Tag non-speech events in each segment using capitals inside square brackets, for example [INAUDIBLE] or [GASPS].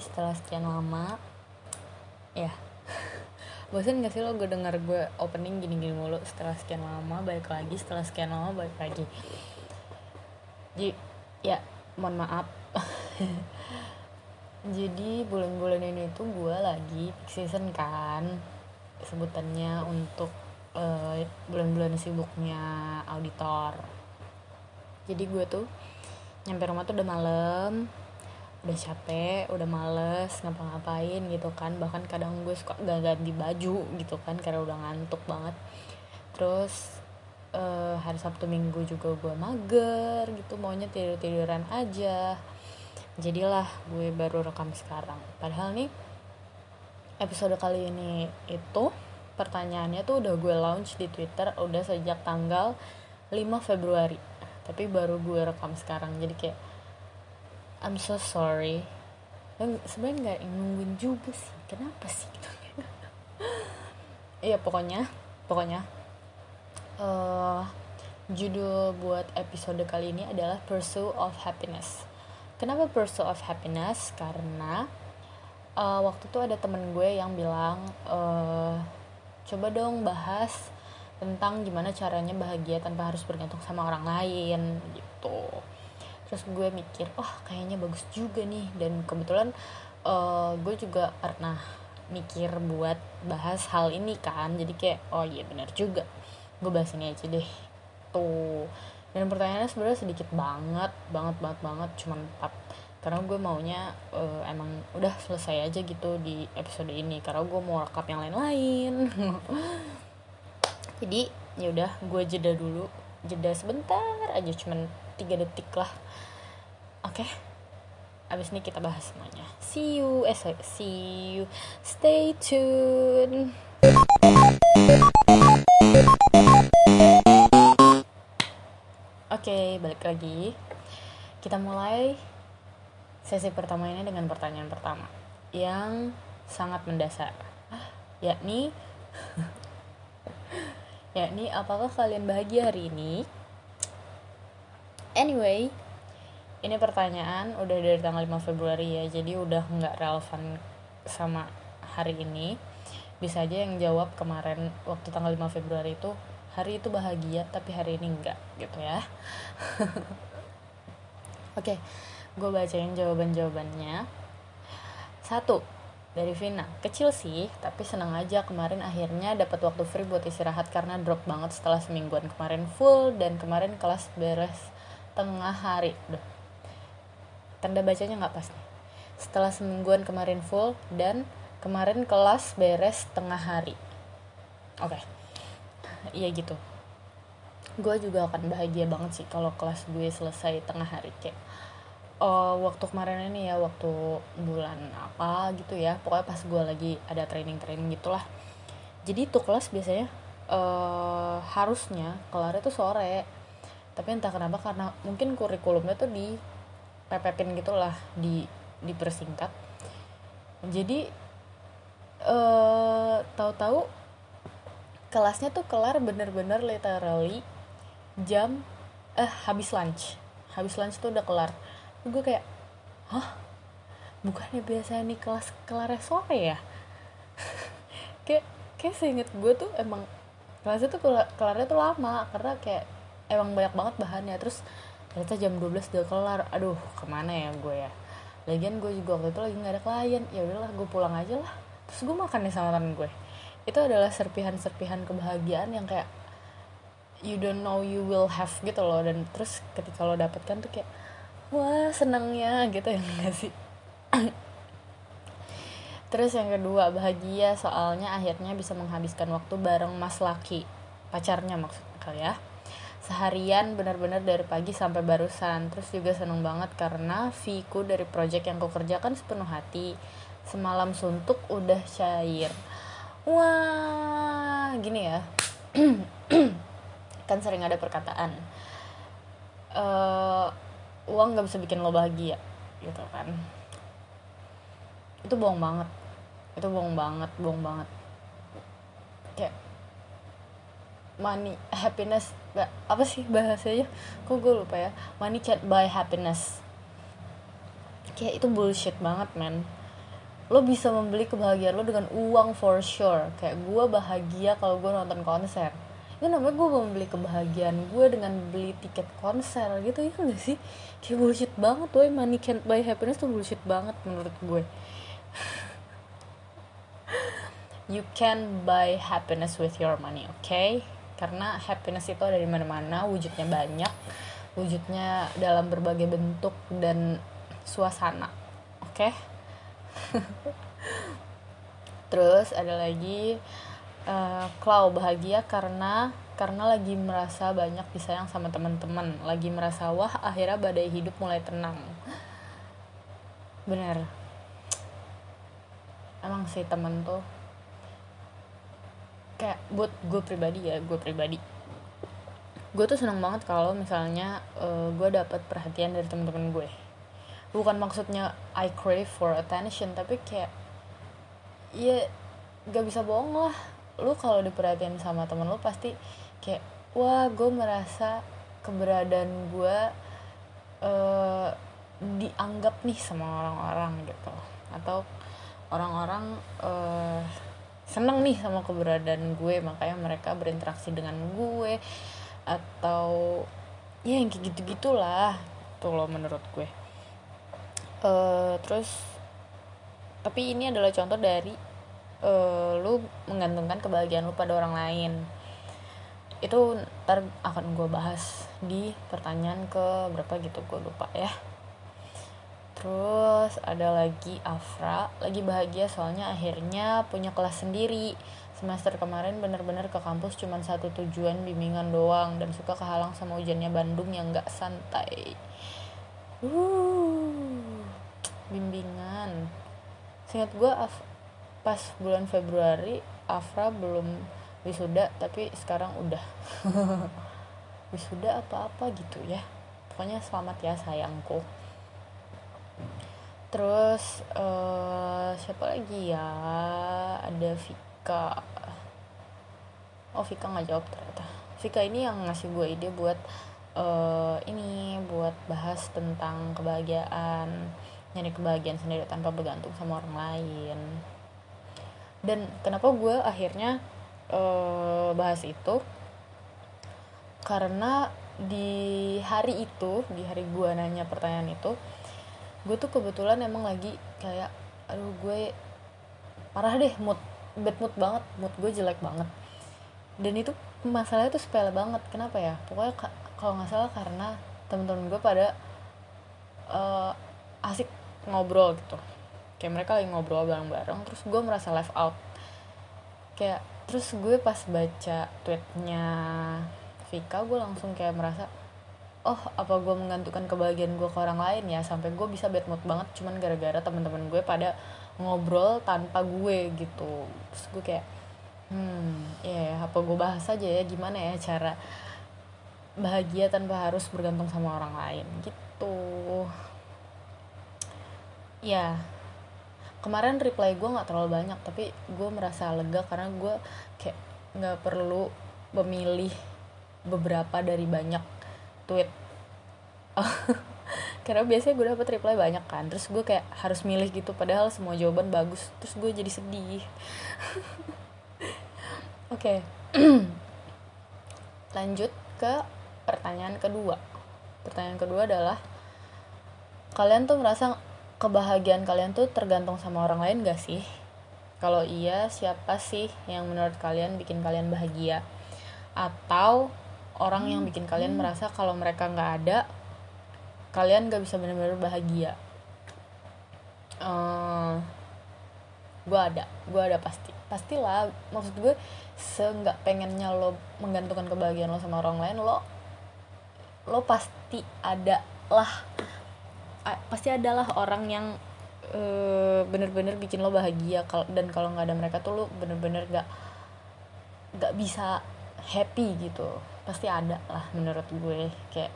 setelah sekian lama ya. Bosan gak sih lo? Gue denger gue opening gini-gini mulu. Setelah sekian lama balik lagi. Setelah sekian lama balik lagi. Jadi ya mohon maaf. [LAUGHS] Jadi bulan-bulan ini tuh gue lagi season kan. Sebutannya untuk uh, bulan-bulan sibuknya auditor. Jadi gue tuh nyampe rumah tuh udah malam udah capek udah males ngapa-ngapain gitu kan. Bahkan kadang gue suka gak ganti baju gitu kan karena udah ngantuk banget. Terus uh, hari sabtu minggu juga gue mager gitu maunya tidur tiduran aja. Jadilah gue baru rekam sekarang. Padahal nih episode kali ini itu pertanyaannya tuh udah gue launch di twitter udah sejak tanggal 5 Februari. Tapi baru gue rekam sekarang. Jadi kayak I'm so sorry. Sebenarnya nggak nungguin juga sih. Kenapa sih? Gitu [LAUGHS] iya pokoknya pokoknya. Uh, judul buat episode kali ini adalah Pursue of Happiness. Kenapa Pursue of Happiness? Karena uh, waktu itu ada temen gue yang bilang uh, coba dong bahas tentang gimana caranya bahagia tanpa harus bergantung sama orang lain gitu terus gue mikir oh kayaknya bagus juga nih. Dan kebetulan uh, gue juga pernah mikir buat bahas hal ini kan. Jadi kayak oh iya benar juga. Gue bahas ini aja deh. Tuh. Dan pertanyaannya sebenarnya sedikit banget banget banget banget. Cuman empat karena gue maunya uh, emang udah selesai aja gitu di episode ini. Karena gue mau rekap yang lain-lain. [LAUGHS] Jadi ya udah gue jeda dulu. Jeda sebentar aja cuman tiga detik lah. Oke. Okay? abis ini kita bahas semuanya. See you eh sorry, see you. Stay tune oke okay, balik lagi. Kita mulai sesi pertama ini dengan pertanyaan pertama yang sangat mendasar. Yakni [LAUGHS] yakni apakah kalian bahagia hari ini anyway ini pertanyaan udah dari tanggal 5 Februari ya jadi udah nggak relevan sama hari ini. Bisa aja yang jawab kemarin waktu tanggal 5 Februari itu hari itu bahagia tapi hari ini enggak gitu ya. [LAUGHS] Oke okay, gue bacain jawaban jawabannya satu dari Vina. Kecil sih tapi senang aja kemarin akhirnya dapat waktu free buat istirahat karena drop banget setelah semingguan kemarin full dan kemarin kelas beres tengah hari. Udah tanda bacanya nggak pas nih. Setelah semingguan kemarin full dan kemarin kelas beres tengah hari. Oke. Okay. iya gitu. Gue juga akan bahagia banget sih kalau kelas gue selesai tengah hari kayak uh, waktu kemarin ini ya waktu bulan apa gitu ya. Pokoknya pas gue lagi ada training training gitulah. Jadi tuh kelas biasanya uh, harusnya kelar itu sore tapi entah kenapa karena mungkin kurikulumnya tuh di pepepin gitulah di dipersingkat. Jadi uh, tahu-tahu kelasnya tuh kelar bener-bener literally jam eh habis lunch. Habis lunch tuh udah kelar. Gue kayak hah? Bukannya biasa nih kelas kelar sore ya? [LAUGHS] Kayak kayak seinget gue tuh emang kelasnya tuh kelar, kelarnya tuh lama karena kayak emang banyak banget bahannya. Terus ternyata jam 12 udah kelar. Aduh ke mana ya gue ya? Lagian gue juga waktu itu lagi nggak ada klien. Ya udahlah gue pulang aja lah. Terus gue makan nih sama temen gue. Itu adalah serpihan-serpihan kebahagiaan yang kayak you don't know you will have gitu loh. Dan terus ketika lo dapetkan tuh kayak wah senangnya gitu ya gak sih? Terus yang kedua bahagia. Soalnya akhirnya bisa menghabiskan waktu bareng mas laki. Pacarnya maksudnya kali ya seharian benar-benar dari pagi sampai barusan. Terus juga seneng banget karena fiku dari project yang ku kerjakan sepenuh hati. Semalam suntuk udah cair. Wah gini ya. [CLEARS THROAT] Kan sering ada perkataan uh, uang nggak bisa bikin lo bahagia gitu kan. Itu bohong banget. Itu bohong banget bohong banget. Kayak money happiness gak, apa sih bahasanya? Kok gue lupa ya? Money can't buy happiness. Kayak itu bullshit banget man lo bisa membeli kebahagiaan lo dengan uang for sure. Kayak gue bahagia kalau gue nonton konser. Itu namanya gue membeli kebahagiaan gue dengan beli tiket konser gitu ya gak sih? Kayak bullshit banget tuh money can't buy happiness tuh bullshit banget menurut gue. [LAUGHS] You can buy happiness with your money okay? Karena happiness itu ada di mana-mana wujudnya banyak wujudnya dalam berbagai bentuk dan suasana oke? Okay? [LAUGHS] terus ada lagi uh, bahagia karena karena lagi merasa banyak disayang sama teman-teman. Lagi merasa wah akhirnya badai hidup mulai tenang. Bener. Emang sih temen tuh kayak buat gue pribadi ya gue pribadi. Gue tuh seneng banget kalau misalnya uh, gue dapat perhatian dari temen-temen gue. Bukan maksudnya I crave for attention tapi kayak ya gak bisa bohong lah. Lu kalau diperhatiin sama temen lu pasti kayak wah gue merasa keberadaan gue uh, dianggap nih sama orang-orang gitu. Atau orang-orang uh, seneng nih sama keberadaan gue makanya mereka berinteraksi dengan gue atau ya yang kayak gitu gitulah tuh lo menurut gue. Uh, terus tapi ini adalah contoh dari uh, lu menggantungkan kebahagiaan lu pada orang lain. Itu ntar akan gue bahas di pertanyaan ke berapa gitu gue lupa ya terus ada lagi Afra lagi bahagia soalnya akhirnya punya kelas sendiri. Semester kemarin bener-bener ke kampus cuma satu tujuan bimbingan doang. Dan suka kehalang sama hujannya Bandung yang gak santai. Uh bimbingan. Singkat gue pas bulan Februari Afra belum wisuda tapi sekarang udah. [LAUGHS] Wisuda apa-apa gitu ya. Pokoknya selamat ya sayangku terus uh, siapa lagi ya? Ada Vika. Oh Vika nggak jawab ternyata. Vika ini yang ngasih gue ide buat uh, ini buat bahas tentang kebahagiaan nyari kebahagiaan sendiri tanpa bergantung sama orang lain. Dan kenapa gue akhirnya uh, bahas itu? Karena di hari itu di hari gue nanya pertanyaan itu gue tuh kebetulan emang lagi kayak aduh gue parah deh mood bad mood banget mood gue jelek banget. Dan itu masalahnya tuh sepele banget kenapa ya? Pokoknya kalau nggak salah karena temen-temen gue pada uh, asik ngobrol gitu. Kayak mereka lagi ngobrol bareng-bareng terus gue merasa left out. Kayak terus gue pas baca tweetnya Vika gue langsung kayak merasa oh apa gue menggantungkan kebahagiaan gue ke orang lain ya? Sampai gue bisa bad mood banget cuman gara-gara teman-teman gue pada ngobrol tanpa gue gitu. Terus gue kayak hmm ya yeah, apa gue bahas aja ya gimana ya cara bahagia tanpa harus bergantung sama orang lain? Gitu. Ya kemarin reply gue nggak terlalu banyak tapi gue merasa lega karena gue kayak nggak perlu memilih beberapa dari banyak tweet [LAUGHS] karena biasanya gue dapet reply banyak kan terus gue kayak harus milih gitu padahal semua jawaban bagus terus gue jadi sedih [LAUGHS] oke okay. [CLEARS THROAT] lanjut ke pertanyaan kedua pertanyaan kedua adalah kalian tuh merasa kebahagiaan kalian tuh tergantung sama orang lain gak sih? Kalau iya, siapa sih yang menurut kalian bikin kalian bahagia? Atau orang yang bikin kalian hmm. merasa kalau mereka nggak ada, kalian gak bisa benar-benar bahagia? Uh, eh, gue ada, gue ada pasti, pastilah. Maksud gue, seenggak pengennya lo menggantungkan kebahagiaan lo sama orang lain, lo lo pasti ada lah pasti adalah orang yang uh, bener-bener bikin lo bahagia dan kalau nggak ada mereka tuh lo bener-bener gak gak bisa happy gitu pasti ada lah menurut gue kayak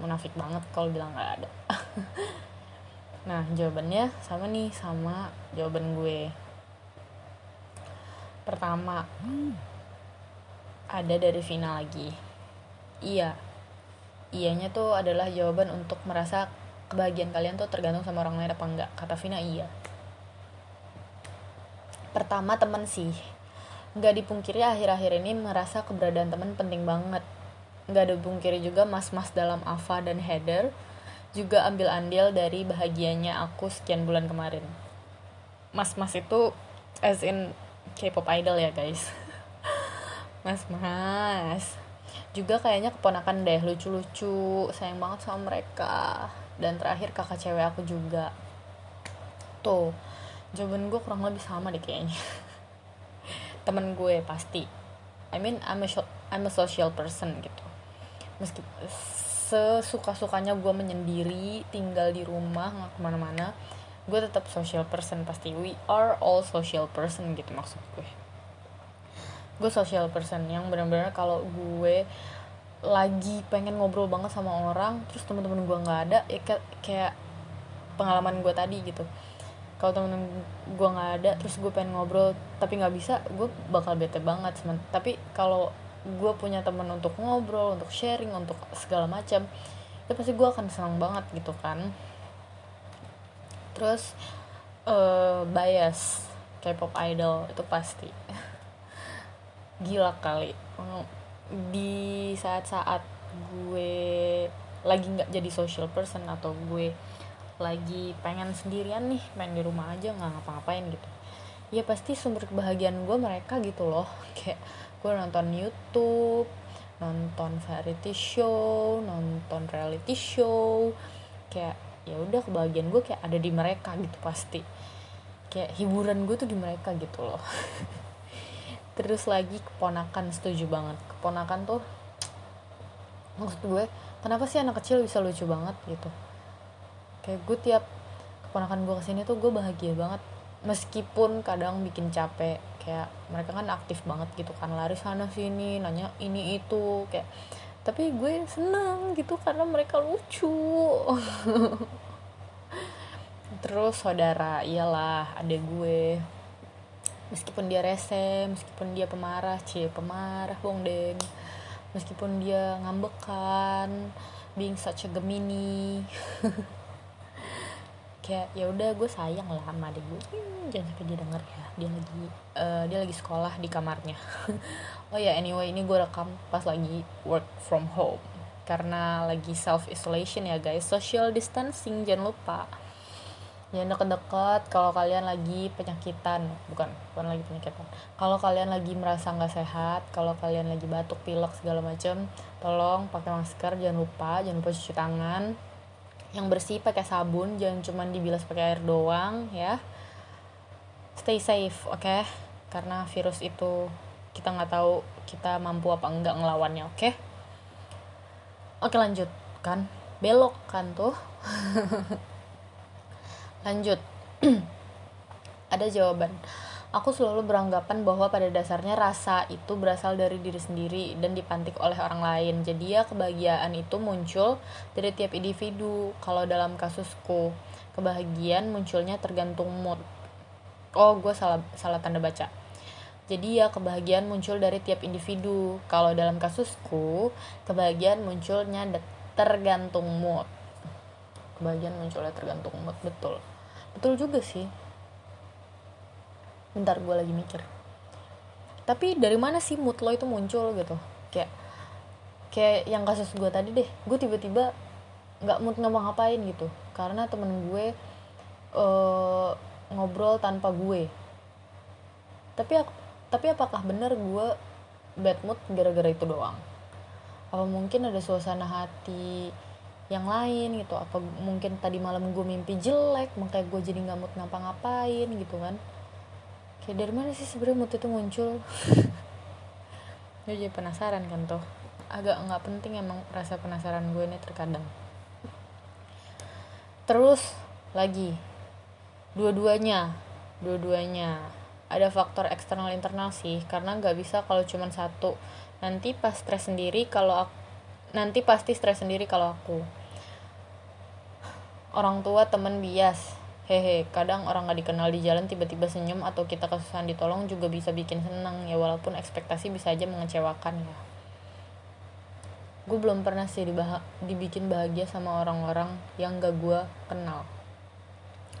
munafik banget kalau bilang nggak ada. [LAUGHS] Nah jawabannya sama nih sama jawaban gue. Pertama ada dari Vina lagi. Iya. Iyanya tuh adalah jawaban untuk merasa kebahagiaan kalian tuh tergantung sama orang lain apa enggak. Kata Vina iya. Pertama temen sih. Nggak dipungkiri akhir-akhir ini merasa keberadaan temen penting banget nggak ada dipungkiri juga mas-mas dalam Ava dan Heather juga ambil andil dari bahagianya aku sekian bulan kemarin. Mas-mas itu as in K-pop idol ya guys. [LAUGHS] Mas-mas. Juga kayaknya keponakan deh lucu-lucu sayang banget sama mereka. Dan terakhir kakak cewek aku juga. Tuh jawaban gue kurang lebih sama deh kayaknya. [LAUGHS] Temen gue pasti. I mean I'm a, I'm a social person gitu meski sesuka-sukanya gue menyendiri tinggal di rumah nggak ke mana-mana gue tetap social person pasti. We are all social person gitu maksud gue. Gue social person yang benar-benar kalau gue lagi pengen ngobrol banget sama orang terus temen-temen gue nggak ada ya kayak pengalaman gue tadi gitu. Kalau temen gue nggak ada terus gue pengen ngobrol tapi nggak bisa gue bakal bete banget tapi kalau gue punya temen untuk ngobrol untuk sharing untuk segala macam itu pasti gue akan senang banget gitu kan. Terus uh, bias K-pop idol itu pasti. [LAUGHS] Gila kali. Di saat-saat gue lagi nggak jadi social person atau gue lagi pengen sendirian nih main di rumah aja nggak ngapa-ngapain gitu ya pasti sumber kebahagiaan gue mereka gitu loh. [LAUGHS] Kayak gue nonton YouTube nonton variety show nonton reality show. Kayak ya udah kebahagiaan gue kayak ada di mereka gitu pasti. Kayak hiburan gue tuh di mereka gitu loh. [LAUGHS] Terus lagi keponakan setuju banget. Keponakan tuh maksud gue kenapa sih anak kecil bisa lucu banget gitu? Kayak gue tiap keponakan gue ke sini tuh gue bahagia banget. Meskipun kadang bikin capek kayak mereka kan aktif banget gitu kan lari sana sini nanya ini itu kayak tapi gue seneng gitu karena mereka lucu. [LAUGHS] Terus saudara iyalah ada gue meskipun dia rese meskipun dia pemarah cie pemarah bong deng meskipun dia ngambekan being such a gemini [LAUGHS] kayak ya udah gue sayang lah sama adik gue hmm, jangan sampai dia denger ya. Dia lagi uh, dia lagi sekolah di kamarnya. [LAUGHS] Oh ya yeah, anyway ini gue rekam pas lagi work from home. Karena lagi self isolation ya guys. Social distancing jangan lupa. Jangan deket-deket kalau kalian lagi penyakitan. Bukan bukan lagi penyakitan. Kalau kalian lagi merasa nggak sehat kalau kalian lagi batuk pilek segala macam tolong pakai masker. Jangan lupa jangan lupa cuci tangan yang bersih pakai sabun jangan cuma dibilas pakai air doang ya. Stay safe oke? Okay? karena virus itu kita nggak tahu kita mampu apa enggak ngelawannya oke? Okay? oke lanjut kan? Belok kan tuh? [LAUGHS] Lanjut. [CLEARS THROAT] Ada jawaban Aku selalu beranggapan bahwa pada dasarnya rasa itu berasal dari diri sendiri dan dipantik oleh orang lain. Jadi ya kebahagiaan itu muncul dari tiap individu. Kalau dalam kasusku, kebahagiaan munculnya tergantung mood. Oh, gue salah salah tanda baca. Jadi ya kebahagiaan muncul dari tiap individu. Kalau dalam kasusku, kebahagiaan munculnya tergantung mood. Kebahagiaan munculnya tergantung mood, betul. Betul juga sih bentar gue lagi mikir. Tapi dari mana sih mood lo itu muncul gitu? Kayak kayak yang kasus gue tadi deh. Gue tiba-tiba nggak mood ngapa-ngapain gitu. Karena temen gue uh, ngobrol tanpa gue. Tapi tapi apakah benar gue bad mood gara-gara itu doang? Apa mungkin ada suasana hati yang lain gitu? Apa mungkin tadi malam gue mimpi jelek makanya gue jadi nggak mood ngapa-ngapain gitu kan dari mana sih sebenarnya mood itu muncul? Gue jadi penasaran kan tuh agak nggak penting emang rasa penasaran gue ini terkadang. Terus lagi dua-duanya dua-duanya. Ada faktor eksternal internal sih karena nggak bisa kalau cuma satu. Nanti pas stres sendiri kalau aku, nanti pasti stres sendiri kalau aku. Orang tua temen bias hehe kadang orang gak dikenal di jalan tiba-tiba senyum atau kita kesusahan ditolong juga bisa bikin seneng ya walaupun ekspektasi bisa aja mengecewakan ya. Gue belum pernah sih dibah dibikin bahagia sama orang-orang yang gak gue kenal.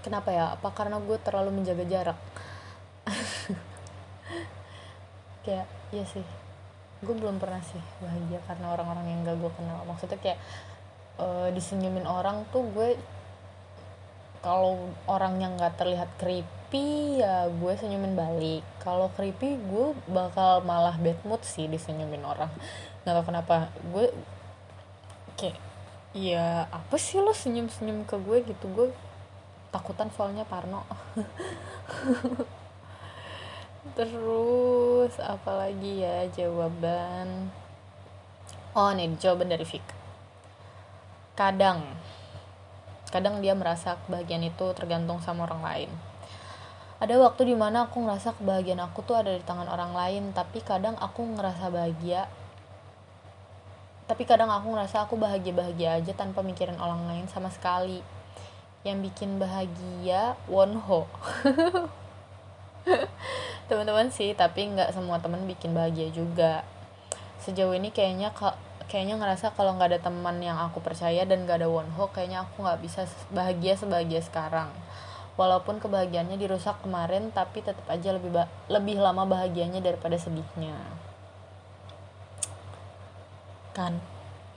Kenapa ya? Apa karena gue terlalu menjaga jarak? [LAUGHS] Kayak iya sih. Gue belum pernah sih bahagia karena orang-orang yang gak gue kenal. Maksudnya kayak uh, disenyumin orang tuh gue kalau orang yang nggak terlihat creepy ya gue senyumin balik. Kalau creepy gue bakal malah bad mood sih disenyumin orang. Nggak tahu kenapa. Gue kayak ya apa sih lo senyum senyum ke gue gitu? Gue takutan soalnya Parno. [LAUGHS] Terus apalagi ya jawaban? Oh nih jawaban dari Fik kadang kadang dia merasa kebahagiaan itu tergantung sama orang lain. Ada waktu di mana aku ngerasa kebahagiaan aku tuh ada di tangan orang lain tapi kadang aku ngerasa bahagia. Tapi kadang aku ngerasa aku bahagia-bahagia aja tanpa mikirin orang lain sama sekali. Yang bikin bahagia Wonho. [LAUGHS] Teman-teman sih tapi nggak semua teman bikin bahagia juga. Sejauh ini kayaknya kayaknya ngerasa kalau nggak ada teman yang aku percaya dan nggak ada hope kayaknya aku nggak bisa bahagia sebahagia sekarang. Walaupun kebahagiaannya dirusak kemarin tapi tetap aja lebih lebih lama bahagianya daripada sedihnya. Kan?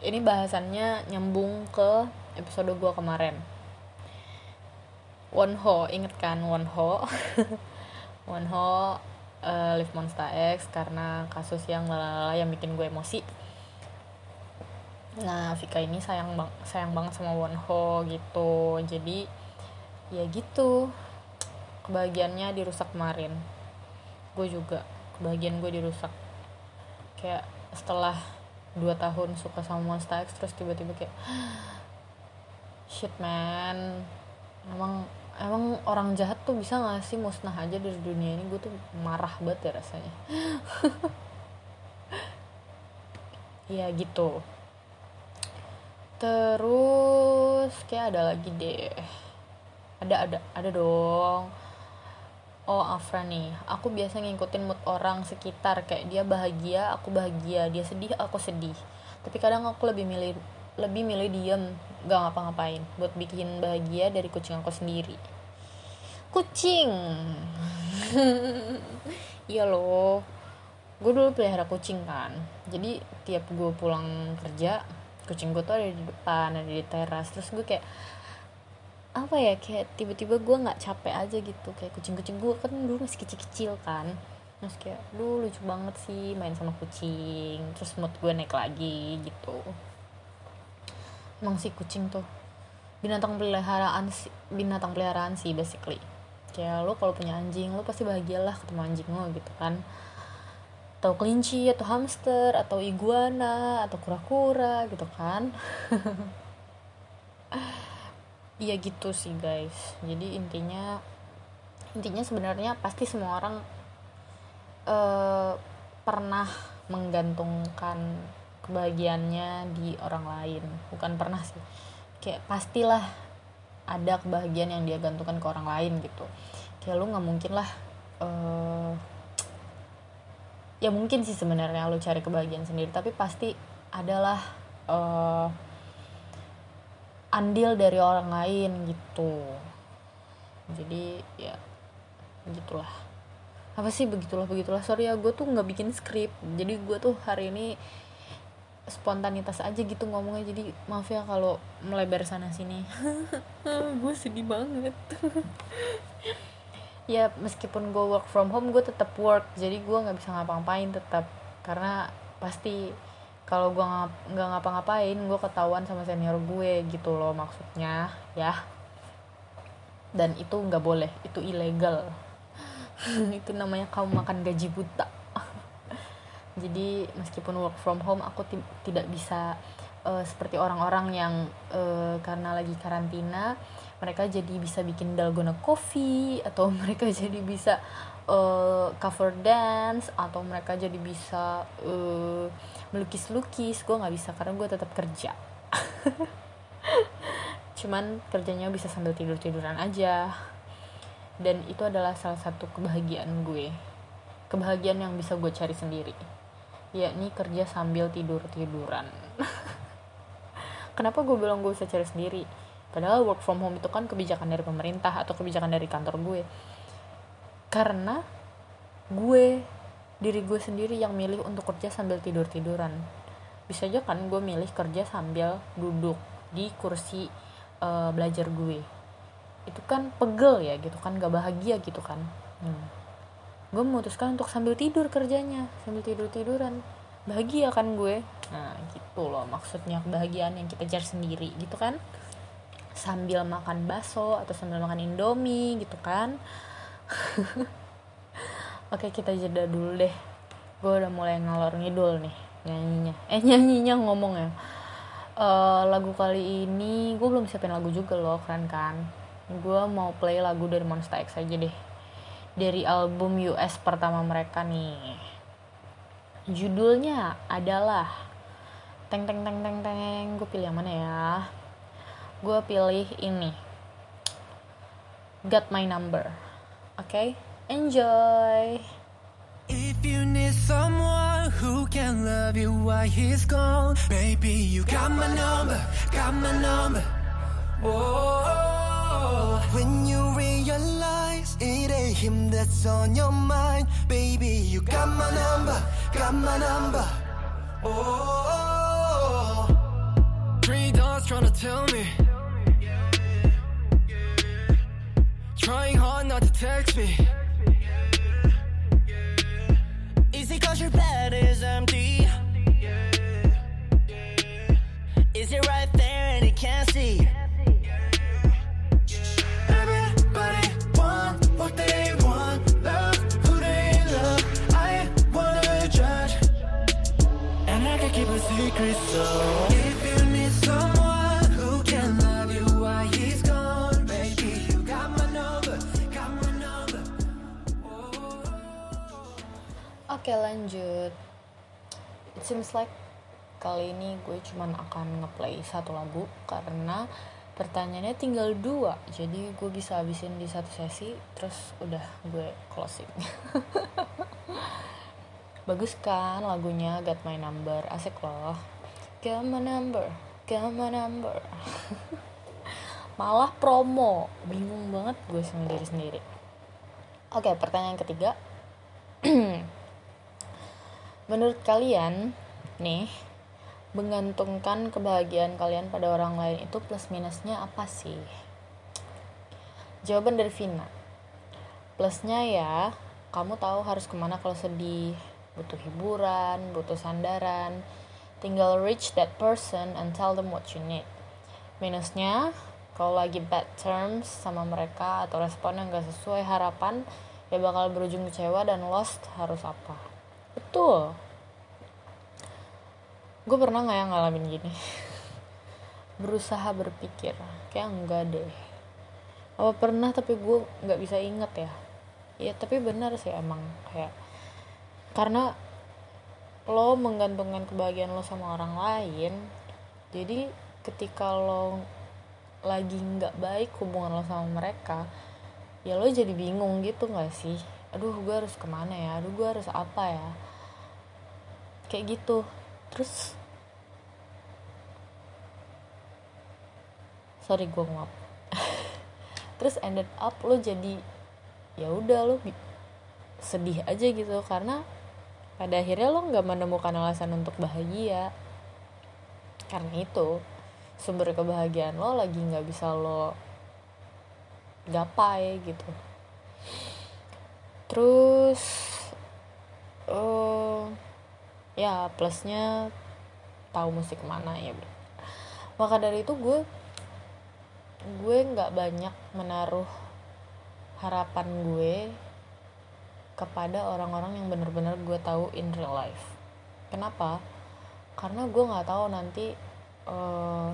Ini bahasannya nyambung ke episode gua kemarin. Wonho inget kan Wonho Wonho [LAUGHS] uh, Live Monster X karena kasus yang lalala yang bikin gue emosi nah Vika ini sayang bang sayang banget sama Wonho gitu. Jadi ya gitu. Kebahagiaannya dirusak kemarin. Gue juga kebahagiaan gue dirusak. Kayak setelah dua tahun suka sama Monster X terus tiba-tiba kayak [GASPS] shit man. Emang emang orang jahat tuh bisa gak sih musnah aja dari dunia ini? Gue tuh marah banget ya rasanya. [LAUGHS] Ya gitu terus kayak ada lagi deh. Ada ada ada dong. Oh Afra nih. Aku biasa ngikutin mood orang sekitar. Kayak dia bahagia aku bahagia. Dia sedih aku sedih. Tapi kadang aku lebih milih lebih milih diem. Gak ngapa-ngapain. Buat bikin bahagia dari kucing aku sendiri. Kucing! [LAUGHS] Iya loh. Gue dulu pelihara kucing kan. Jadi tiap gue pulang kerja kucing gue tuh ada di depan ada di teras. Terus gue kayak apa ya kayak tiba-tiba gue nggak capek aja gitu. Kayak kucing-kucing gue kan dulu masih kecil-kecil kan. Terus kayak lu lucu banget sih main sama kucing. Terus mood gue naik lagi gitu. Emang sih kucing tuh binatang peliharaan sih binatang peliharaan sih basically. Kayak lo kalau punya anjing lo pasti bahagialah ketemu anjing lo gitu kan atau kelinci atau hamster atau iguana atau kura-kura gitu kan. [LAUGHS] Iya gitu sih guys. Jadi intinya intinya sebenarnya pasti semua orang uh, pernah menggantungkan kebahagiaannya di orang lain. Bukan pernah sih. Kayak pastilah ada kebahagiaan yang dia gantungkan ke orang lain gitu. Kayak lu nggak mungkin lah uh, ya mungkin sih sebenarnya lo cari kebahagiaan sendiri tapi pasti adalah uh, andil dari orang lain gitu. Jadi ya gitulah apa sih begitulah begitulah? Sorry ya gue tuh nggak bikin skrip. Jadi gue tuh hari ini spontanitas aja gitu ngomongnya. Jadi maaf ya kalau melebar sana sini [LAUGHS] gue sedih banget [LAUGHS] ya meskipun gue work from home gue tetap work. Jadi gue nggak bisa ngapa-ngapain tetap karena pasti kalau gue nggak ngapa-ngapain gue ketahuan sama senior gue gitu loh maksudnya ya. Dan itu nggak boleh. Itu ilegal. [LAUGHS] Itu namanya kamu makan gaji buta. [LAUGHS] Jadi meskipun work from home aku tidak bisa uh, seperti orang-orang yang uh, karena lagi karantina mereka jadi bisa bikin dalgona coffee atau [LAUGHS] mereka jadi bisa uh, cover dance atau mereka jadi bisa uh, melukis-lukis. Gue nggak bisa karena gue tetap kerja. [LAUGHS] Cuman kerjanya bisa sambil tidur-tiduran aja. Dan itu adalah salah satu kebahagiaan gue. Kebahagiaan yang bisa gue cari sendiri. Yakni kerja sambil tidur-tiduran. [LAUGHS] Kenapa gue bilang gue bisa cari sendiri padahal work from home itu kan kebijakan dari pemerintah atau kebijakan dari kantor gue. Karena gue diri gue sendiri yang milih untuk kerja sambil tidur tiduran bisa aja kan gue milih kerja sambil duduk di kursi uh, belajar gue. Itu kan pegel ya gitu kan gak bahagia gitu kan. Hmm. gue memutuskan untuk sambil tidur kerjanya sambil tidur tiduran bahagia kan gue. Nah gitu loh maksudnya kebahagiaan yang kita cari sendiri gitu kan sambil makan bakso atau sambil makan indomie gitu kan. [LAUGHS] Oke kita jeda dulu deh. Gue udah mulai ngalor ngidul nih nyanyinya. Eh nyanyinya ngomong ya. Uh, lagu kali ini gue belum siapin lagu juga loh keren kan? Gue mau play lagu dari Monster X aja deh. Dari album US pertama mereka nih. Judulnya adalah teng teng teng teng teng. Gue pilih yang mana ya gue pilih ini. Got my number. Oke okay? enjoy. If you need someone who can love you while he's gone Baby, you got my number, got my number. Oh, when you realize it ain't him that's on your mind Baby, you got my number, got my number. Oh, three dogs trying to tell me text me. Oke lanjut. It seems like kali ini gue cuman akan ngeplay satu lagu karena pertanyaannya tinggal dua. Jadi gue bisa habisin di satu sesi terus udah gue closing. [LAUGHS] Bagus kan lagunya? Got My Number. Asik loh. Got My Number. Got My Number. [LAUGHS] Malah promo. Bingung banget gue sendiri sendiri. Oke pertanyaan ketiga [CLEARS THROAT] menurut kalian nih menggantungkan kebahagiaan kalian pada orang lain itu plus minusnya apa sih? Jawaban dari Vina. Plusnya ya kamu tahu harus ke mana kalau sedih. Butuh hiburan butuh sandaran. Tinggal reach that person and tell them what you need. Minusnya kalau lagi bad terms sama mereka atau respon yang gak sesuai harapan ya bakal berujung kecewa dan lost harus apa betul. Gue pernah nggak yang ngalamin gini? [LAUGHS] Berusaha berpikir kayak enggak deh. Apa pernah tapi gue nggak bisa inget ya? Ya tapi benar sih emang kayak karena lo menggantungkan kebahagiaan lo sama orang lain jadi ketika lo lagi nggak baik hubungan lo sama mereka ya lo jadi bingung gitu nggak sih aduh gue harus ke mana ya? Aduh gue harus apa ya? Kayak gitu. Terus sorry gue nguap. [LAUGHS] Terus ended up lo jadi ya udah lo sedih aja gitu. Karena pada akhirnya lo nggak menemukan alasan untuk bahagia. Karena itu sumber kebahagiaan lo lagi nggak bisa lo gapai gitu terus uh, ya plusnya tahu musik mana ya maka dari itu gue gue nggak banyak menaruh harapan gue kepada orang-orang yang benar-benar gue tahu in real life. Kenapa? Karena gue nggak tahu nanti uh,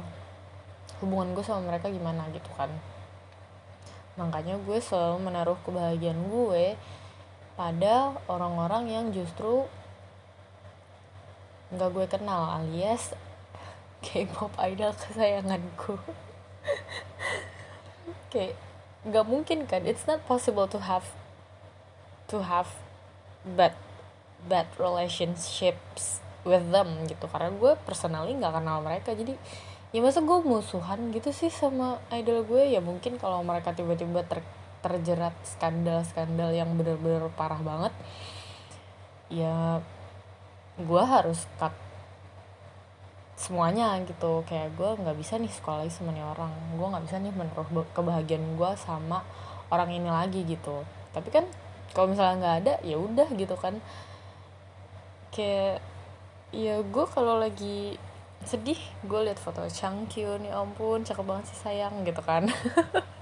hubungan gue sama mereka gimana gitu kan. Makanya gue selalu menaruh kebahagiaan gue pada orang-orang yang justru nggak gue kenal alias [LAUGHS] K-pop idol kesayanganku. [LAUGHS] Kayak nggak mungkin kan it's not possible to have to have bad bad relationships with them gitu. Karena gue personally nggak kenal mereka jadi ya masa gue musuhan gitu sih sama idol gue? Ya mungkin kalau mereka tiba-tiba ter, terjerat skandal-skandal yang bener-bener parah banget ya gue harus cut semuanya gitu. Kayak gue nggak bisa nih sekolah lagi sama nih orang. Gue nggak bisa nih menaruh kebahagiaan gue sama orang ini lagi gitu. Tapi kan kalau misalnya nggak ada ya udah gitu kan. Kayak ya gue kalau lagi sedih gue liat foto Changkyun ya ampun cakep banget sih sayang gitu kan [LAUGHS]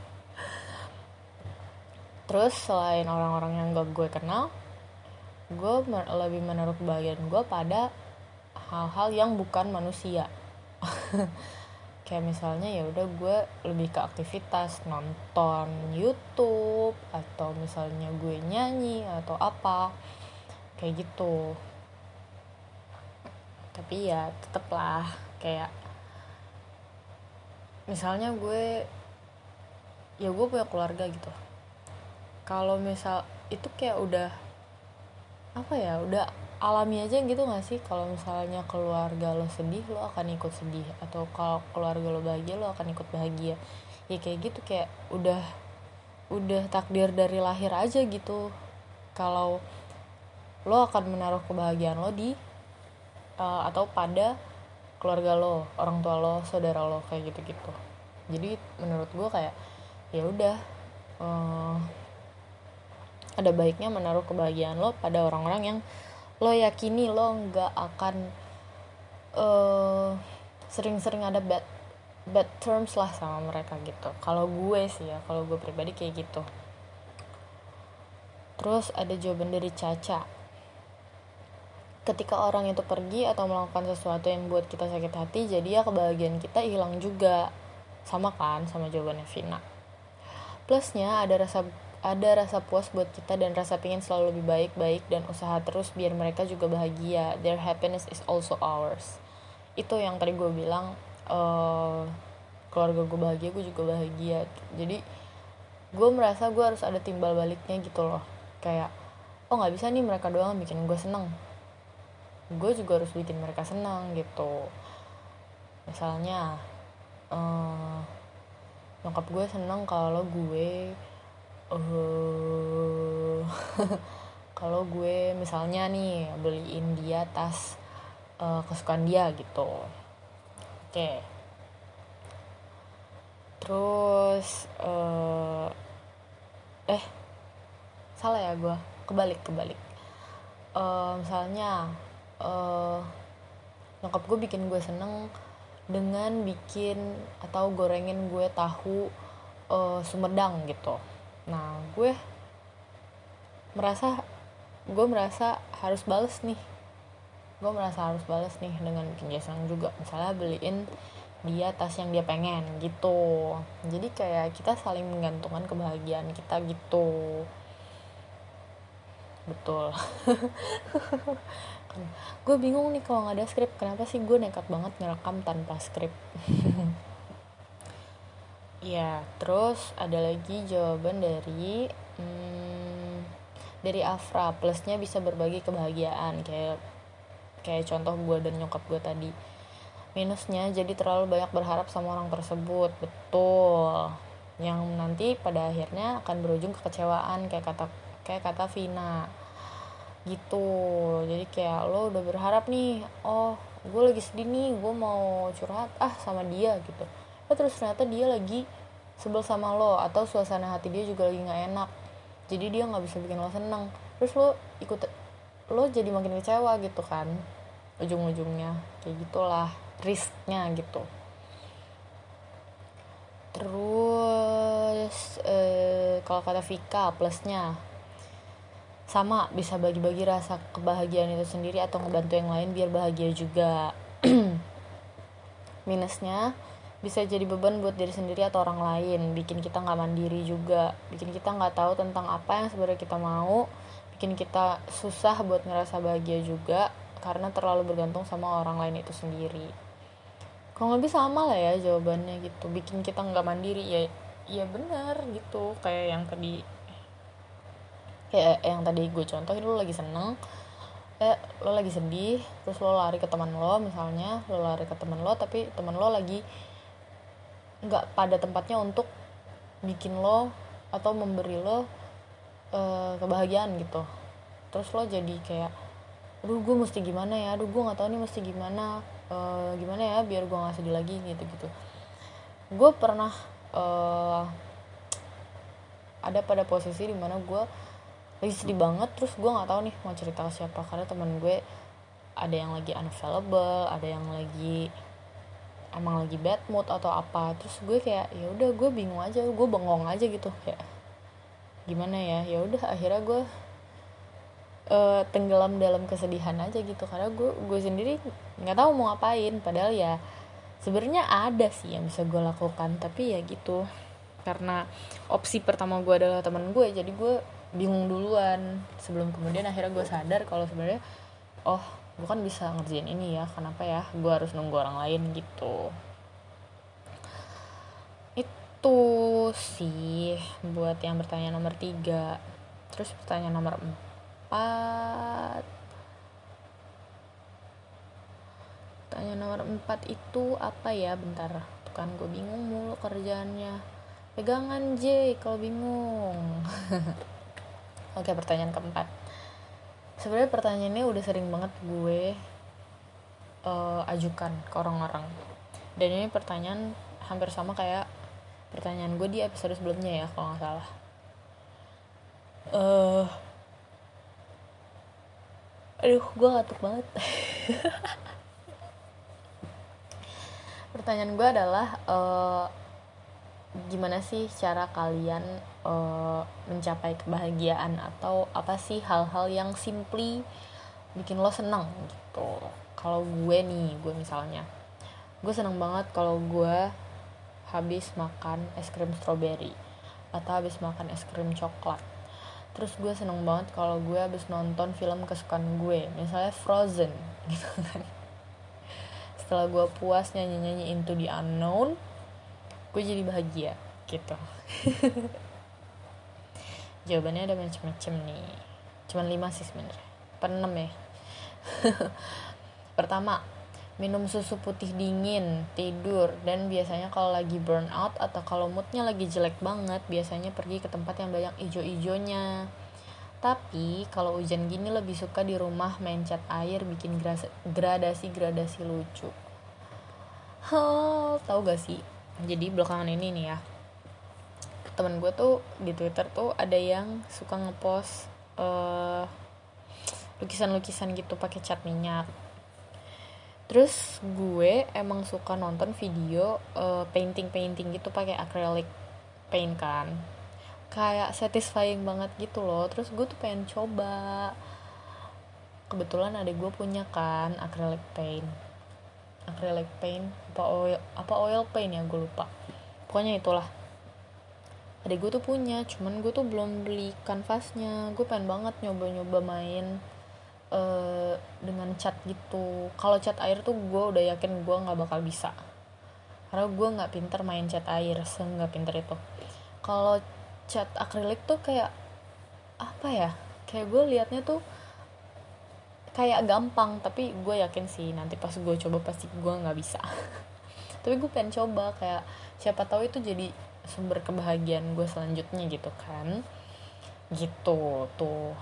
terus selain orang-orang yang gak gue kenal gue lebih menaruh kebahagiaan gue pada hal-hal yang bukan manusia. [LAUGHS] Kayak misalnya ya udah gue lebih ke aktivitas nonton YouTube atau misalnya gue nyanyi atau apa kayak gitu. Tapi ya tetep lah kayak misalnya gue ya gue punya keluarga gitu kalau misal itu kayak udah apa ya udah alami aja gitu gak sih? Kalau misalnya keluarga lo sedih lo akan ikut sedih. Atau kalau keluarga lo bahagia lo akan ikut bahagia. Ya kayak gitu kayak udah udah takdir dari lahir aja gitu. Kalau lo akan menaruh kebahagiaan lo di uh, atau pada keluarga lo orang tua lo saudara lo kayak gitu gitu jadi menurut gue kayak ya udah uh, ada baiknya menaruh kebahagiaan lo pada orang-orang yang lo yakini lo nggak akan sering sering-sering ada bad bad terms lah sama mereka gitu. Kalau gue sih ya kalau gue pribadi kayak gitu. Terus ada jawaban dari Caca. Ketika orang itu pergi atau melakukan sesuatu yang buat kita sakit hati jadi ya kebahagiaan kita hilang juga. Sama kan sama jawabannya Vina. Plusnya ada rasa ada rasa puas buat kita dan rasa pingin selalu lebih baik-baik dan usaha terus biar mereka juga bahagia. Their happiness is also ours. Itu yang tadi gue bilang, uh, keluarga gue bahagia, gue juga bahagia. Jadi gue merasa gue harus ada timbal baliknya gitu loh. Kayak, oh nggak bisa nih mereka doang bikin gue seneng. Gue juga harus bikin mereka senang gitu. Misalnya, uh, nyokap gue seneng kalau gue uh, [LAUGHS] kalau gue misalnya nih beliin dia tas uh, kesukaan dia gitu. Oke. Okay. terus uh, eh salah ya gue kebalik kebalik. Uh, misalnya uh, nyokap gue bikin gue seneng dengan bikin atau gorengin gue tahu uh, Sumedang gitu nah gue merasa gue merasa harus bales nih. Gue merasa harus bales nih dengan senang juga. Misalnya beliin dia tas yang dia pengen gitu. Jadi kayak kita saling menggantungkan kebahagiaan kita gitu. Betul. [LAUGHS] Gue bingung nih kalau nggak ada skrip. Kenapa sih gue nekat banget ngerekam tanpa skrip [LAUGHS] ya terus ada lagi jawaban dari hmm, dari Afra plusnya bisa berbagi kebahagiaan kayak kayak contoh gue dan nyokap gue tadi. Minusnya jadi terlalu banyak berharap sama orang tersebut betul. Yang nanti pada akhirnya akan berujung kekecewaan kayak kata kayak kata Vina. Gitu. Jadi kayak lo udah berharap nih oh gue lagi sedih nih gue mau curhat ah sama dia gitu oh, terus ternyata dia lagi sebel sama lo atau suasana hati dia juga lagi nggak enak. Jadi dia nggak bisa bikin lo seneng. Terus lo ikut lo jadi makin kecewa gitu kan. Ujung-ujungnya kayak gitulah risknya gitu. Terus eh, kalau kata Vika plusnya sama bisa bagi-bagi rasa kebahagiaan itu sendiri atau ngebantu yang lain biar bahagia juga. [CLEARS THROAT] Minusnya bisa jadi beban buat diri sendiri atau orang lain. Bikin kita nggak mandiri juga. Bikin kita nggak tahu tentang apa yang sebenarnya kita mau. Bikin kita susah buat ngerasa bahagia juga karena terlalu bergantung sama orang lain itu sendiri. Kalau lebih sama lah ya jawabannya gitu. Bikin kita nggak mandiri ya ya benar gitu. Kayak yang tadi kayak yang tadi gue contohin lo lagi seneng eh lo lagi sedih terus lo lari ke teman lo misalnya lo lari ke teman lo tapi teman lo lagi nggak pada tempatnya untuk bikin lo atau memberi lo uh, kebahagiaan gitu. Terus lo jadi kayak aduh gue mesti gimana ya? Aduh gue nggak tahu nih mesti gimana uh, gimana ya biar gue nggak sedih lagi gitu gitu gue pernah uh, ada pada posisi di mana gue lagi sedih banget terus gue nggak tahu nih mau cerita ke siapa. Karena teman gue ada yang lagi unavailable ada yang lagi emang lagi bad mood atau apa terus gue kayak ya udah gue bingung aja gue bengong aja gitu. Kayak gimana ya? Ya udah akhirnya gue uh, tenggelam dalam kesedihan aja gitu karena gue gue sendiri nggak tahu mau ngapain. Padahal ya sebenarnya ada sih yang bisa gue lakukan tapi ya gitu. Karena opsi pertama gue adalah teman gue jadi gue bingung duluan sebelum kemudian akhirnya gue sadar kalau sebenarnya oh gue kan bisa ngerjain ini ya kenapa ya? Gue harus nunggu orang lain gitu. Itu sih buat yang bertanya nomor tiga. Terus pertanyaan nomor empat. Pertanyaan nomor empat itu apa ya? Bentar tuh kan gue bingung mulu kerjaannya. Pegangan J kalau bingung. [LAUGHS] Oke pertanyaan keempat sebenarnya pertanyaan ini udah sering banget gue uh, ajukan ke orang-orang. Dan ini pertanyaan hampir sama kayak pertanyaan gue di episode sebelumnya ya kalau nggak salah. Uh, aduh gue ngantuk banget. [LAUGHS] Pertanyaan gue adalah uh, gimana sih cara kalian uh, mencapai kebahagiaan atau apa sih hal-hal yang simply bikin lo seneng gitu. Kalau gue nih gue misalnya gue seneng banget kalau gue habis makan es krim strawberry atau habis makan es krim coklat. Terus gue seneng banget kalau gue habis nonton film kesukaan gue misalnya Frozen [LAUGHS] gitu kan. Setelah gue puas nyanyi nyanyi Into the Unknown gue jadi bahagia gitu [LAUGHS] jawabannya ada macam-macam nih. Cuman lima sih sebenarnya. Penem ya. [LAUGHS] Pertama minum susu putih dingin tidur dan biasanya kalau lagi burn out atau kalau moodnya lagi jelek banget biasanya pergi ke tempat yang banyak ijo-ijonya. Tapi kalau hujan gini lebih suka di rumah main cat air bikin gradasi-gradasi lucu. Hal, tahu gak sih? Jadi belakangan ini nih ya temen gue tuh di twitter tuh ada yang suka ngepost uh, lukisan-lukisan gitu pakai cat minyak. Terus gue emang suka nonton video uh, painting painting gitu pakai acrylic paint kan. Kayak satisfying banget gitu loh. Terus gue tuh pengen coba. Kebetulan ada gue punya kan acrylic paint. Acrylic paint apa oil apa oil paint ya gue lupa. Pokoknya itulah adik gue tuh punya cuman gue tuh belum beli kanvasnya. Gue pengen banget nyoba-nyoba main uh, dengan cat gitu. Kalau cat air tuh gue udah yakin gue nggak bakal bisa. Karena gue nggak pinter main cat air nggak pinter itu. Kalau cat akrilik tuh kayak apa ya? Kayak gue liatnya tuh kayak gampang tapi gue yakin sih nanti pas gue coba pasti gue nggak bisa. [LAUGHS] Tapi gue pengen coba kayak siapa tahu itu jadi sumber kebahagiaan gue selanjutnya gitu kan. Gitu tuh.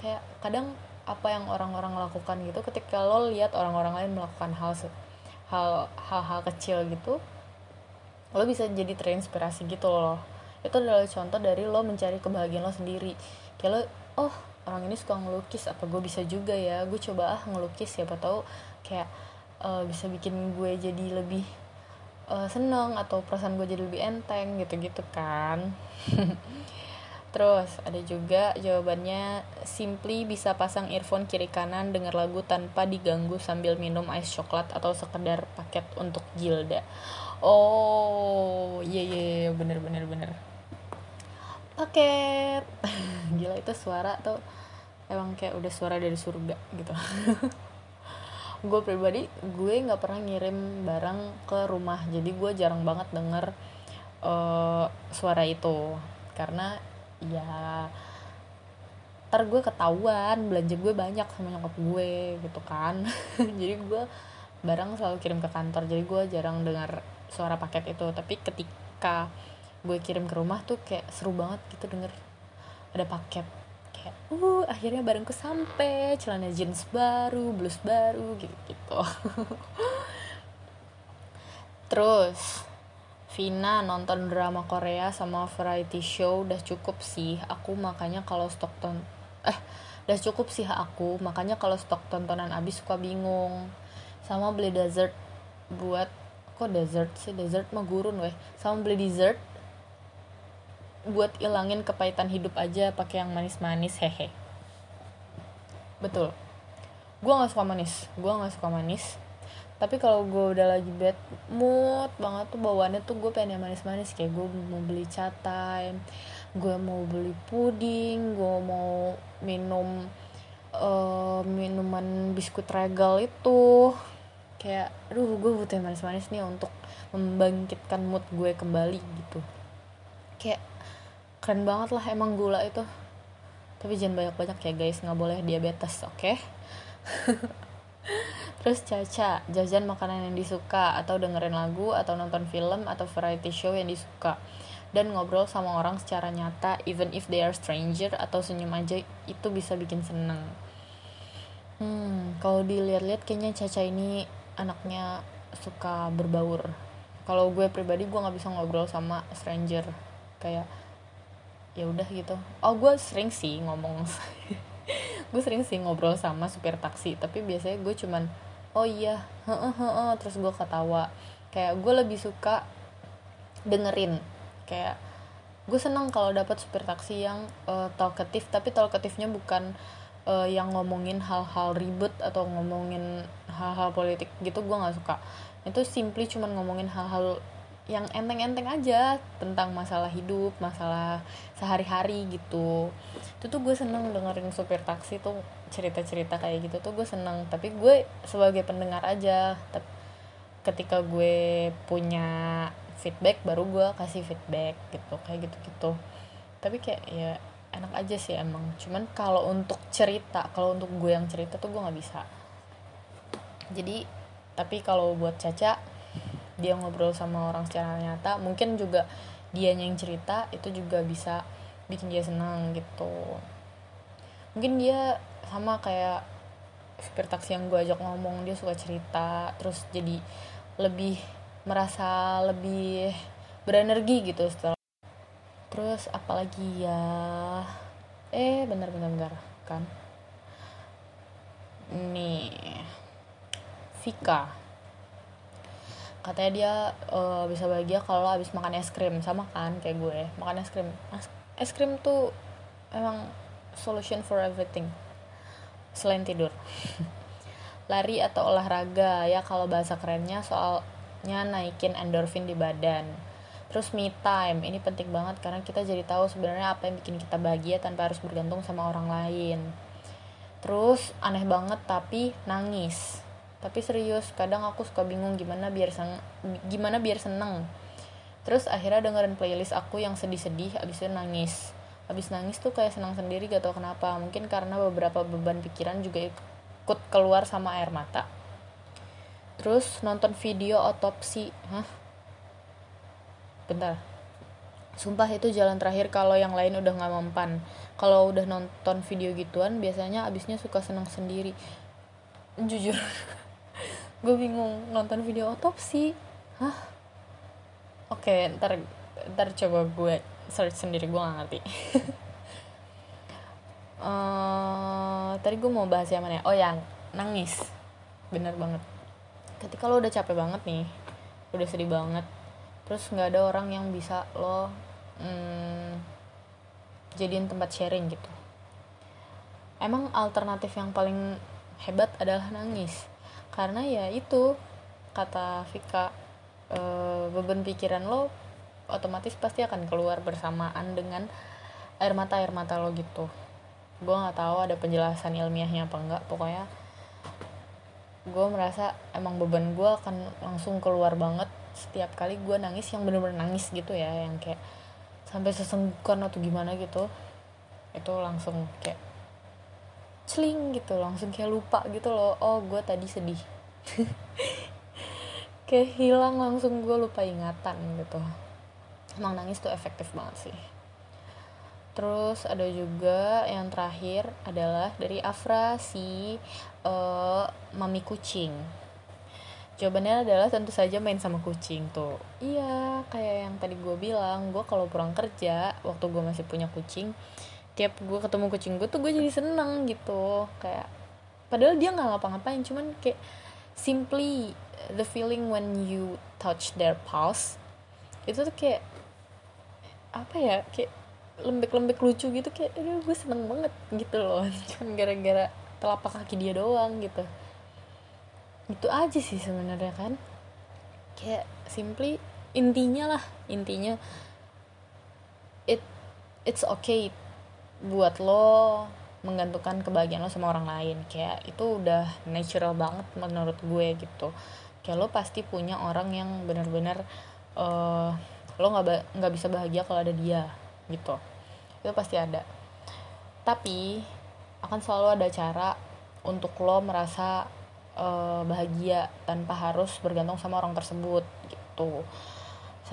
Kayak kadang apa yang orang-orang lakukan gitu ketika lo lihat orang-orang lain melakukan hal hal hal-hal kecil gitu lo bisa jadi terinspirasi gitu loh. Itu adalah contoh dari lo mencari kebahagiaan lo sendiri. Kayak lo oh orang ini suka ngelukis apa gue bisa juga ya? Gue coba ah ngelukis siapa tahu kayak uh, bisa bikin gue jadi lebih uh, seneng atau perasaan gue jadi lebih enteng gitu-gitu kan [LAUGHS] Terus ada juga jawabannya simply bisa pasang earphone kiri kanan dengar lagu tanpa diganggu sambil minum ice coklat atau sekedar paket untuk Gilda. Oh, iya iya iya bener bener bener. Paket. [LAUGHS] Gila itu suara tuh emang kayak udah suara dari surga gitu [LAUGHS] gue pribadi gue nggak pernah ngirim barang ke rumah. Jadi gue jarang banget denger uh, suara itu. Karena ya ntar gue ketahuan belanja gue banyak sama nyokap gue gitu kan. [LAUGHS] Jadi gue barang selalu kirim ke kantor. Jadi gue jarang dengar suara paket itu. Tapi ketika gue kirim ke rumah tuh kayak seru banget gitu denger ada paket kayak uh akhirnya barengku sampai celana jeans baru blus baru gitu gitu [LAUGHS] terus Vina nonton drama Korea sama variety show udah cukup sih. Aku makanya kalau stok ton eh udah cukup sih aku. Makanya kalau stok tontonan abis suka bingung. Sama beli dessert buat kok dessert sih? Dessert mah gurun weh. Sama beli dessert buat ilangin kepahitan hidup aja pakai yang manis-manis hehe. Betul. Gue nggak suka manis. Gue nggak suka manis. Tapi kalau gue udah lagi bad mood banget tuh bawaannya tuh gue pengen yang manis-manis. Kayak gue mau beli cat time gue mau beli puding gue mau minum uh, minuman biskuit regal itu. Kayak aduh gue butuh yang manis-manis nih untuk membangkitkan mood gue kembali gitu. Kayak keren banget lah emang gula itu. Tapi jangan banyak-banyak ya guys. Nggak boleh diabetes oke? Okay? [LAUGHS] terus Caca jajan makanan yang disuka atau dengerin lagu atau nonton film atau variety show yang disuka. Dan ngobrol sama orang secara nyata even if they are stranger atau senyum aja itu bisa bikin seneng. Hmm kalau dilihat-lihat kayaknya Caca ini anaknya suka berbaur. Kalau gue pribadi gue nggak bisa ngobrol sama stranger. Kayak ya udah gitu. Oh gue sering sih ngomong [LAUGHS] gue sering sih ngobrol sama supir taksi tapi biasanya gue cuman oh iya heeh heeh terus gue ketawa. Kayak gue lebih suka dengerin. Kayak gue seneng kalau dapat supir taksi yang uh, talkative tapi talkatifnya bukan uh, yang ngomongin hal-hal ribet atau ngomongin hal-hal politik gitu gue nggak suka. Itu simply cuman ngomongin hal-hal yang enteng-enteng aja tentang masalah hidup masalah sehari-hari gitu. Itu tuh gue seneng dengerin supir taksi tuh cerita-cerita kayak gitu tuh gue seneng. Tapi gue sebagai pendengar aja ketika gue punya feedback baru gue kasih feedback gitu kayak gitu gitu tapi kayak ya enak aja sih emang. Cuman kalau untuk cerita kalau untuk gue yang cerita tuh gue nggak bisa. Jadi tapi kalau buat Caca dia ngobrol sama orang secara nyata mungkin juga dia yang cerita itu juga bisa bikin dia senang gitu. Mungkin dia sama kayak supir taksi yang gue ajak ngomong dia suka cerita terus jadi lebih merasa lebih berenergi gitu setelah. Terus apalagi ya? Eh bener bener bener kan? Nih Vika katanya dia uh, bisa bahagia kalau habis makan es krim. Sama kan kayak gue. Makan es krim. Es krim tuh emang solution for everything. Selain tidur. [LAUGHS] Lari atau olahraga. Ya kalau bahasa kerennya soalnya naikin endorfin di badan. Terus me time. Ini penting banget karena kita jadi tahu sebenarnya apa yang bikin kita bahagia tanpa harus bergantung sama orang lain. Terus aneh banget tapi nangis tapi serius kadang aku suka bingung gimana biar sang gimana biar seneng. Terus akhirnya dengerin playlist aku yang sedih-sedih abis itu nangis. Abis nangis tuh kayak senang sendiri gak tau kenapa. Mungkin karena beberapa beban pikiran juga ikut keluar sama air mata. Terus nonton video otopsi. Hah? Bentar. Sumpah itu jalan terakhir kalau yang lain udah nggak mempan. Kalau udah nonton video gituan biasanya abisnya suka senang sendiri. Jujur [LAUGHS] gue bingung nonton video otopsi. Hah? Oke okay, ntar ntar coba gue search sendiri gue gak ngerti. Uh, [LAUGHS] tadi gue mau bahas yang mana ya? oh yang nangis. Bener banget. Ketika lo udah capek banget nih udah sedih banget terus nggak ada orang yang bisa lo hmm, jadiin tempat sharing gitu. Emang alternatif yang paling hebat adalah nangis karena ya itu kata Vika e, beban pikiran lo otomatis pasti akan keluar bersamaan dengan air mata air mata lo gitu. Gue nggak tahu ada penjelasan ilmiahnya apa enggak pokoknya gue merasa emang beban gue akan langsung keluar banget setiap kali gue nangis yang bener-bener nangis gitu ya yang kayak sampai sesenggukan atau gimana gitu. Itu langsung kayak celing gitu langsung kayak lupa gitu loh. Oh gue tadi sedih. [LAUGHS] Kayak hilang langsung gue lupa ingatan gitu. Emang nangis tuh efektif banget sih. Terus ada juga yang terakhir adalah dari Afra si uh, mami kucing. Jawabannya adalah tentu saja main sama kucing tuh. Iya kayak yang tadi gue bilang gue kalau pulang kerja waktu gue masih punya kucing tiap gue ketemu kucing gue tuh gue jadi seneng gitu. Kayak padahal dia nggak ngapa-ngapain cuman kayak simply the feeling when you touch their paws itu tuh kayak apa ya kayak lembek-lembek lucu gitu kayak aduh gue seneng banget gitu loh. [LAUGHS] Cuman gara-gara telapak kaki dia doang gitu. Itu aja sih sebenarnya kan. Kayak simply intinya lah intinya it it's okay buat lo menggantungkan kebahagiaan lo sama orang lain. Kayak itu udah natural banget menurut gue gitu. Kayak lo pasti punya orang yang benar-benar uh, lo nggak nggak bisa bahagia kalau ada dia gitu. Itu pasti ada. Tapi akan selalu ada cara untuk lo merasa uh, bahagia tanpa harus bergantung sama orang tersebut gitu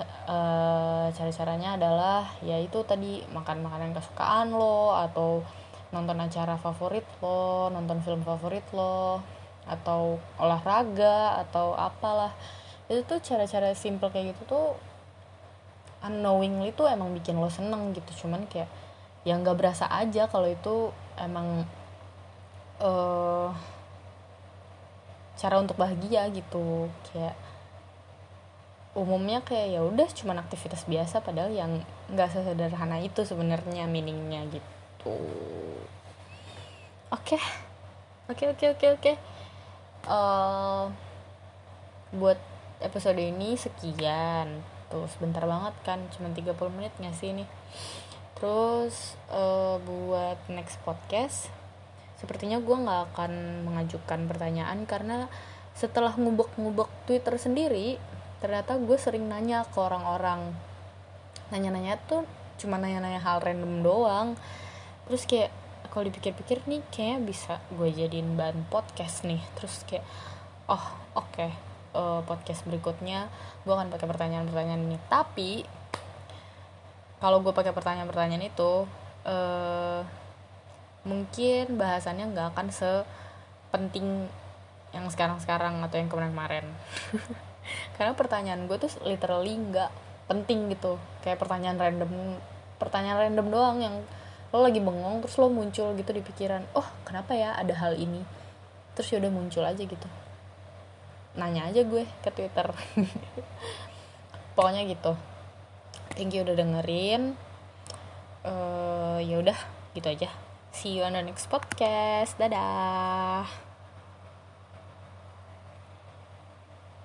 uh, cara-caranya adalah yaitu tadi makan makanan kesukaan lo atau nonton acara favorit lo nonton film favorit lo atau olahraga atau apalah. Itu tuh cara-cara simple kayak gitu tuh unknowingly tuh emang bikin lo seneng gitu. Cuman kayak yang nggak berasa aja kalau itu emang uh, cara untuk bahagia gitu. Kayak umumnya kayak ya udah cuman aktivitas biasa padahal yang nggak sesederhana itu sebenarnya meaningnya gitu. Oke. Oke oke oke oke. Eh, buat episode ini sekian. Tuh sebentar banget kan cuma 30 menit gak sih ini? Terus uh, buat next podcast sepertinya gue nggak akan mengajukan pertanyaan karena setelah ngubek-ngubek Twitter sendiri ternyata gue sering nanya ke orang-orang. Nanya-nanya tuh cuma nanya-nanya hal random doang. Terus kayak kalau dipikir-pikir nih kayaknya bisa gue jadiin bahan podcast nih. Terus kayak oh oke okay uh, podcast berikutnya gue akan pakai pertanyaan-pertanyaan ini. Tapi kalau gue pakai pertanyaan-pertanyaan itu uh, mungkin bahasannya nggak akan sepenting yang sekarang-sekarang atau yang kemarin-kemarin [LAUGHS] karena pertanyaan gue tuh literally nggak penting gitu. Kayak pertanyaan random pertanyaan random doang yang lo lagi bengong terus lo muncul gitu di pikiran oh kenapa ya ada hal ini? Terus ya udah muncul aja gitu. Nanya aja gue ke twitter. [LAUGHS] Pokoknya gitu. Thank you udah dengerin. Uh, ya udah gitu aja. See you on the next podcast. Dadah